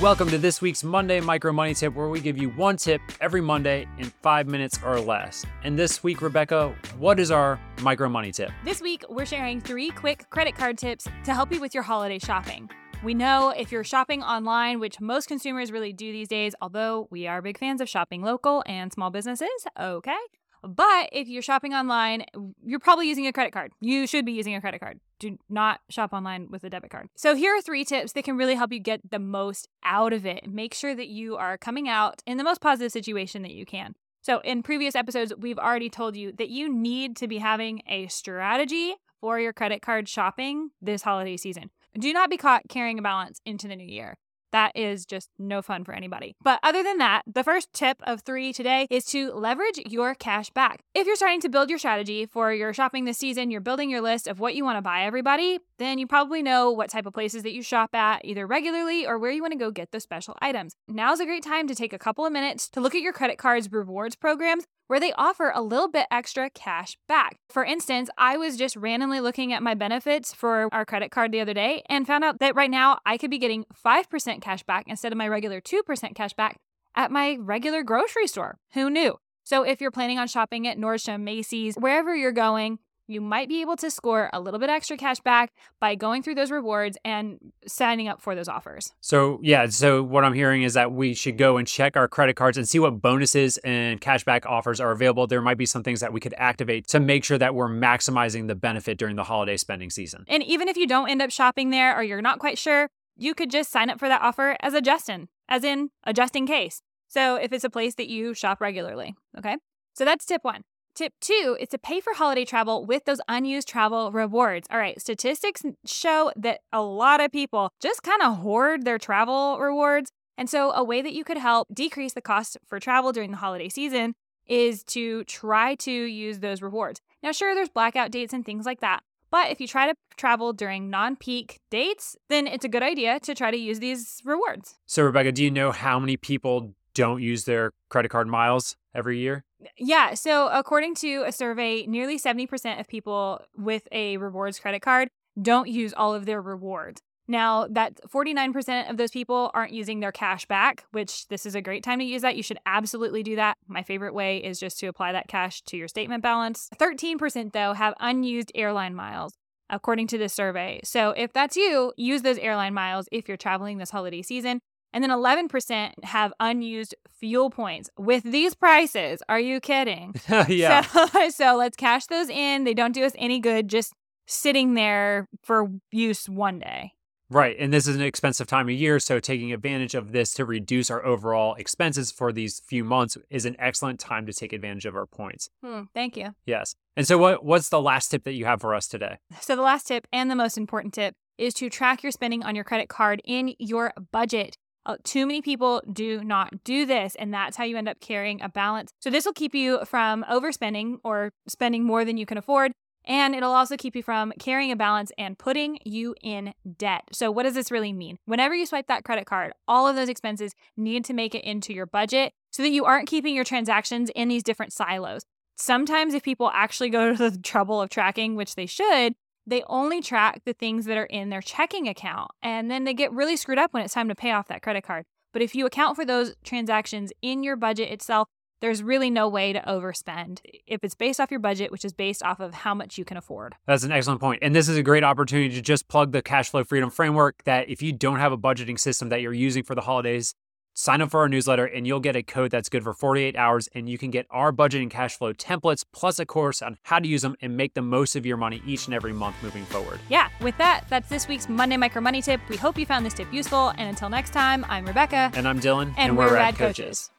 Welcome to this week's Monday Micro Money Tip, where we give you one tip every Monday in five minutes or less. And this week, Rebecca, what is our Micro Money Tip? This week, we're sharing three quick credit card tips to help you with your holiday shopping. We know if you're shopping online, which most consumers really do these days, although we are big fans of shopping local and small businesses, okay? But if you're shopping online, you're probably using a credit card. You should be using a credit card. Do not shop online with a debit card. So, here are three tips that can really help you get the most out of it. Make sure that you are coming out in the most positive situation that you can. So, in previous episodes, we've already told you that you need to be having a strategy for your credit card shopping this holiday season. Do not be caught carrying a balance into the new year. That is just no fun for anybody. But other than that, the first tip of three today is to leverage your cash back. If you're starting to build your strategy for your shopping this season, you're building your list of what you want to buy everybody, then you probably know what type of places that you shop at, either regularly or where you want to go get those special items. Now's a great time to take a couple of minutes to look at your credit card's rewards programs where they offer a little bit extra cash back. For instance, I was just randomly looking at my benefits for our credit card the other day and found out that right now I could be getting 5% cash back instead of my regular 2% cash back at my regular grocery store. Who knew? So if you're planning on shopping at Nordstrom, Macy's, wherever you're going, you might be able to score a little bit extra cash back by going through those rewards and signing up for those offers. So, yeah, so what I'm hearing is that we should go and check our credit cards and see what bonuses and cashback offers are available. There might be some things that we could activate to make sure that we're maximizing the benefit during the holiday spending season. And even if you don't end up shopping there or you're not quite sure, you could just sign up for that offer as a Justin, as in a just in case. So, if it's a place that you shop regularly, okay? So, that's tip one. Tip two is to pay for holiday travel with those unused travel rewards. All right, statistics show that a lot of people just kind of hoard their travel rewards. And so, a way that you could help decrease the cost for travel during the holiday season is to try to use those rewards. Now, sure, there's blackout dates and things like that. But if you try to travel during non peak dates, then it's a good idea to try to use these rewards. So, Rebecca, do you know how many people don't use their credit card miles every year? Yeah. So, according to a survey, nearly 70% of people with a rewards credit card don't use all of their rewards. Now, that 49% of those people aren't using their cash back, which this is a great time to use that. You should absolutely do that. My favorite way is just to apply that cash to your statement balance. 13%, though, have unused airline miles, according to this survey. So, if that's you, use those airline miles if you're traveling this holiday season. And then 11% have unused fuel points. With these prices, are you kidding? yeah. So, so let's cash those in. They don't do us any good just sitting there for use one day. Right. And this is an expensive time of year. So taking advantage of this to reduce our overall expenses for these few months is an excellent time to take advantage of our points. Hmm, thank you. Yes. And so what what's the last tip that you have for us today? So the last tip and the most important tip is to track your spending on your credit card in your budget. Uh, too many people do not do this, and that's how you end up carrying a balance. So, this will keep you from overspending or spending more than you can afford. And it'll also keep you from carrying a balance and putting you in debt. So, what does this really mean? Whenever you swipe that credit card, all of those expenses need to make it into your budget so that you aren't keeping your transactions in these different silos. Sometimes, if people actually go to the trouble of tracking, which they should, they only track the things that are in their checking account. And then they get really screwed up when it's time to pay off that credit card. But if you account for those transactions in your budget itself, there's really no way to overspend if it's based off your budget, which is based off of how much you can afford. That's an excellent point. And this is a great opportunity to just plug the cash flow freedom framework that if you don't have a budgeting system that you're using for the holidays, sign up for our newsletter and you'll get a code that's good for 48 hours and you can get our budgeting cash flow templates plus a course on how to use them and make the most of your money each and every month moving forward. Yeah, with that, that's this week's Monday Micro Money Tip. We hope you found this tip useful and until next time, I'm Rebecca and I'm Dylan and, and we're, we're Rad, Rad coaches. coaches.